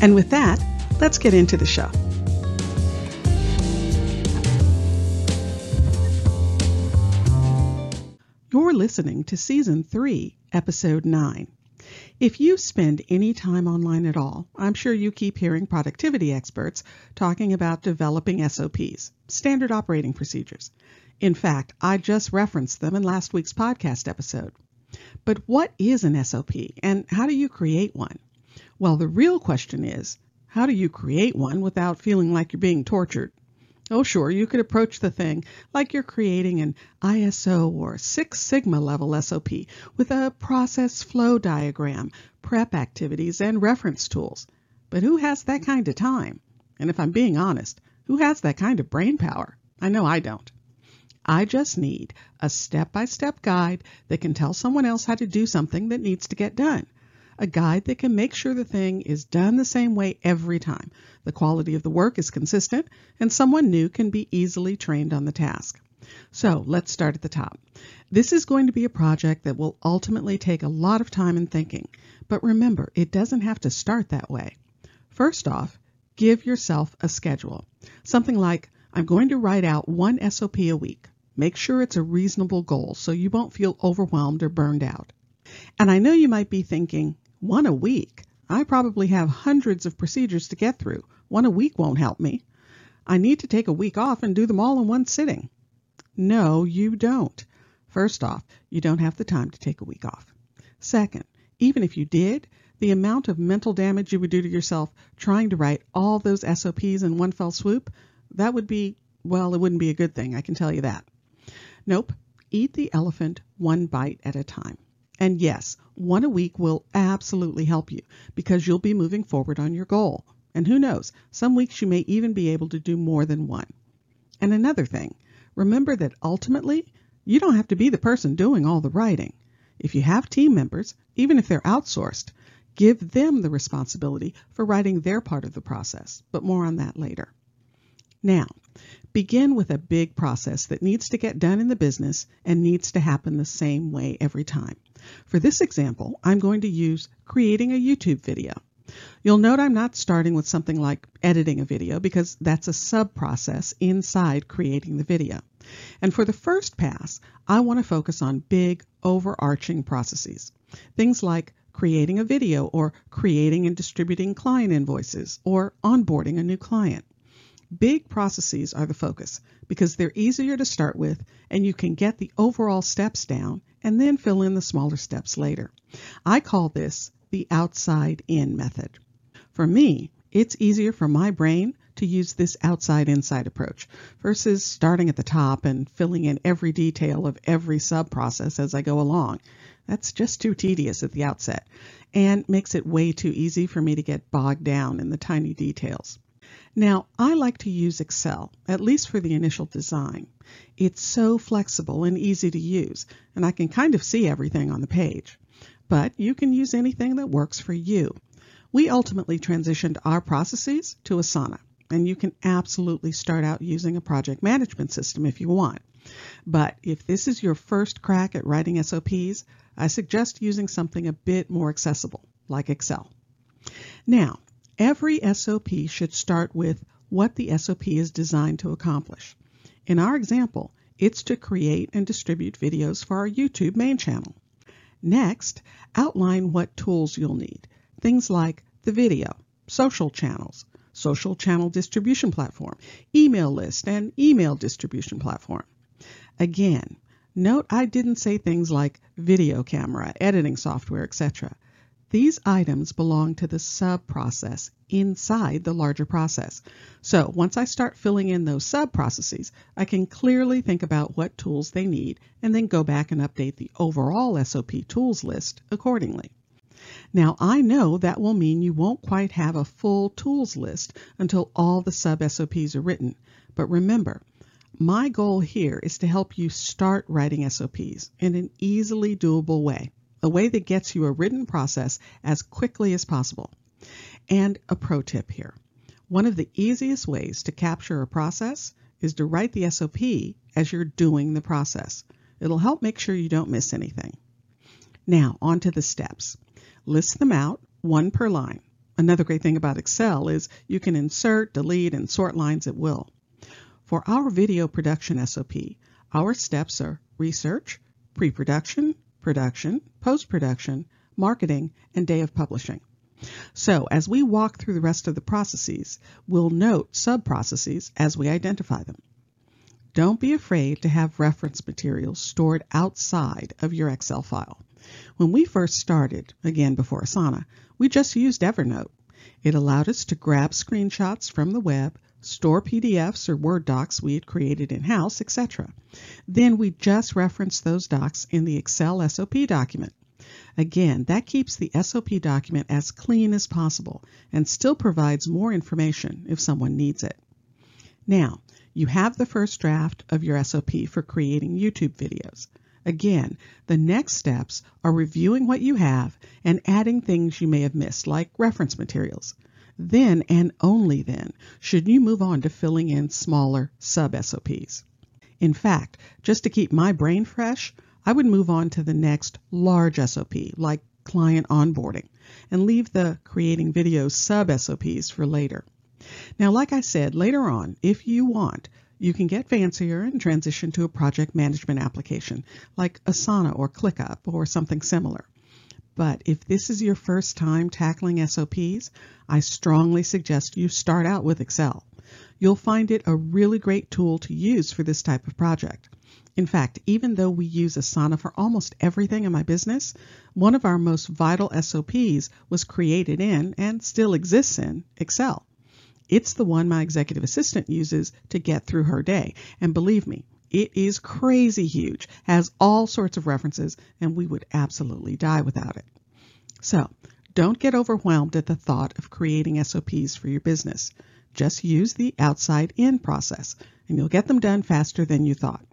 And with that, let's get into the show. You're listening to Season 3, Episode 9. If you spend any time online at all, I'm sure you keep hearing productivity experts talking about developing SOPs, standard operating procedures. In fact, I just referenced them in last week's podcast episode. But what is an SOP and how do you create one? Well, the real question is, how do you create one without feeling like you're being tortured? Oh, sure, you could approach the thing like you're creating an ISO or Six Sigma level SOP with a process flow diagram, prep activities, and reference tools. But who has that kind of time? And if I'm being honest, who has that kind of brain power? I know I don't. I just need a step by step guide that can tell someone else how to do something that needs to get done a guide that can make sure the thing is done the same way every time. The quality of the work is consistent, and someone new can be easily trained on the task. So let's start at the top. This is going to be a project that will ultimately take a lot of time and thinking, but remember, it doesn't have to start that way. First off, give yourself a schedule. Something like, I'm going to write out one SOP a week. Make sure it's a reasonable goal so you won't feel overwhelmed or burned out. And I know you might be thinking, one a week. I probably have hundreds of procedures to get through. One a week won't help me. I need to take a week off and do them all in one sitting. No, you don't. First off, you don't have the time to take a week off. Second, even if you did, the amount of mental damage you would do to yourself trying to write all those SOPs in one fell swoop, that would be, well, it wouldn't be a good thing, I can tell you that. Nope, eat the elephant one bite at a time. And yes, one a week will absolutely help you because you'll be moving forward on your goal. And who knows, some weeks you may even be able to do more than one. And another thing, remember that ultimately, you don't have to be the person doing all the writing. If you have team members, even if they're outsourced, give them the responsibility for writing their part of the process, but more on that later. Now, begin with a big process that needs to get done in the business and needs to happen the same way every time. For this example, I'm going to use creating a YouTube video. You'll note I'm not starting with something like editing a video because that's a sub-process inside creating the video. And for the first pass, I want to focus on big, overarching processes. Things like creating a video or creating and distributing client invoices or onboarding a new client. Big processes are the focus because they're easier to start with and you can get the overall steps down and then fill in the smaller steps later. I call this the outside in method. For me, it's easier for my brain to use this outside inside approach versus starting at the top and filling in every detail of every sub process as I go along. That's just too tedious at the outset and makes it way too easy for me to get bogged down in the tiny details. Now, I like to use Excel, at least for the initial design. It's so flexible and easy to use, and I can kind of see everything on the page. But you can use anything that works for you. We ultimately transitioned our processes to Asana, and you can absolutely start out using a project management system if you want. But if this is your first crack at writing SOPs, I suggest using something a bit more accessible, like Excel. Now, Every SOP should start with what the SOP is designed to accomplish. In our example, it's to create and distribute videos for our YouTube main channel. Next, outline what tools you'll need. Things like the video, social channels, social channel distribution platform, email list, and email distribution platform. Again, note I didn't say things like video camera, editing software, etc. These items belong to the sub-process inside the larger process. So once I start filling in those sub-processes, I can clearly think about what tools they need and then go back and update the overall SOP tools list accordingly. Now I know that will mean you won't quite have a full tools list until all the sub-SOPs are written. But remember, my goal here is to help you start writing SOPs in an easily doable way a way that gets you a written process as quickly as possible. And a pro tip here. One of the easiest ways to capture a process is to write the SOP as you're doing the process. It'll help make sure you don't miss anything. Now, on to the steps. List them out, one per line. Another great thing about Excel is you can insert, delete, and sort lines at will. For our video production SOP, our steps are research, pre-production, production, post-production, marketing, and day of publishing. So as we walk through the rest of the processes, we'll note sub-processes as we identify them. Don't be afraid to have reference materials stored outside of your Excel file. When we first started, again before Asana, we just used Evernote. It allowed us to grab screenshots from the web, store PDFs or Word docs we had created in-house, etc. Then we just reference those docs in the Excel SOP document. Again, that keeps the SOP document as clean as possible and still provides more information if someone needs it. Now, you have the first draft of your SOP for creating YouTube videos. Again, the next steps are reviewing what you have and adding things you may have missed, like reference materials. Then and only then should you move on to filling in smaller sub SOPs. In fact, just to keep my brain fresh, I would move on to the next large SOP, like client onboarding, and leave the creating videos sub SOPs for later. Now, like I said, later on, if you want, you can get fancier and transition to a project management application like Asana or ClickUp or something similar. But if this is your first time tackling SOPs, I strongly suggest you start out with Excel. You'll find it a really great tool to use for this type of project. In fact, even though we use Asana for almost everything in my business, one of our most vital SOPs was created in and still exists in Excel. It's the one my executive assistant uses to get through her day. And believe me, it is crazy huge, has all sorts of references, and we would absolutely die without it. So don't get overwhelmed at the thought of creating SOPs for your business. Just use the outside in process, and you'll get them done faster than you thought.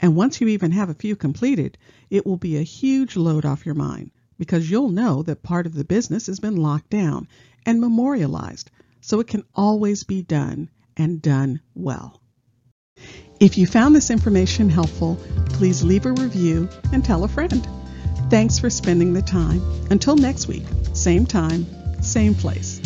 And once you even have a few completed, it will be a huge load off your mind because you'll know that part of the business has been locked down and memorialized, so it can always be done and done well. If you found this information helpful, please leave a review and tell a friend. Thanks for spending the time. Until next week, same time, same place.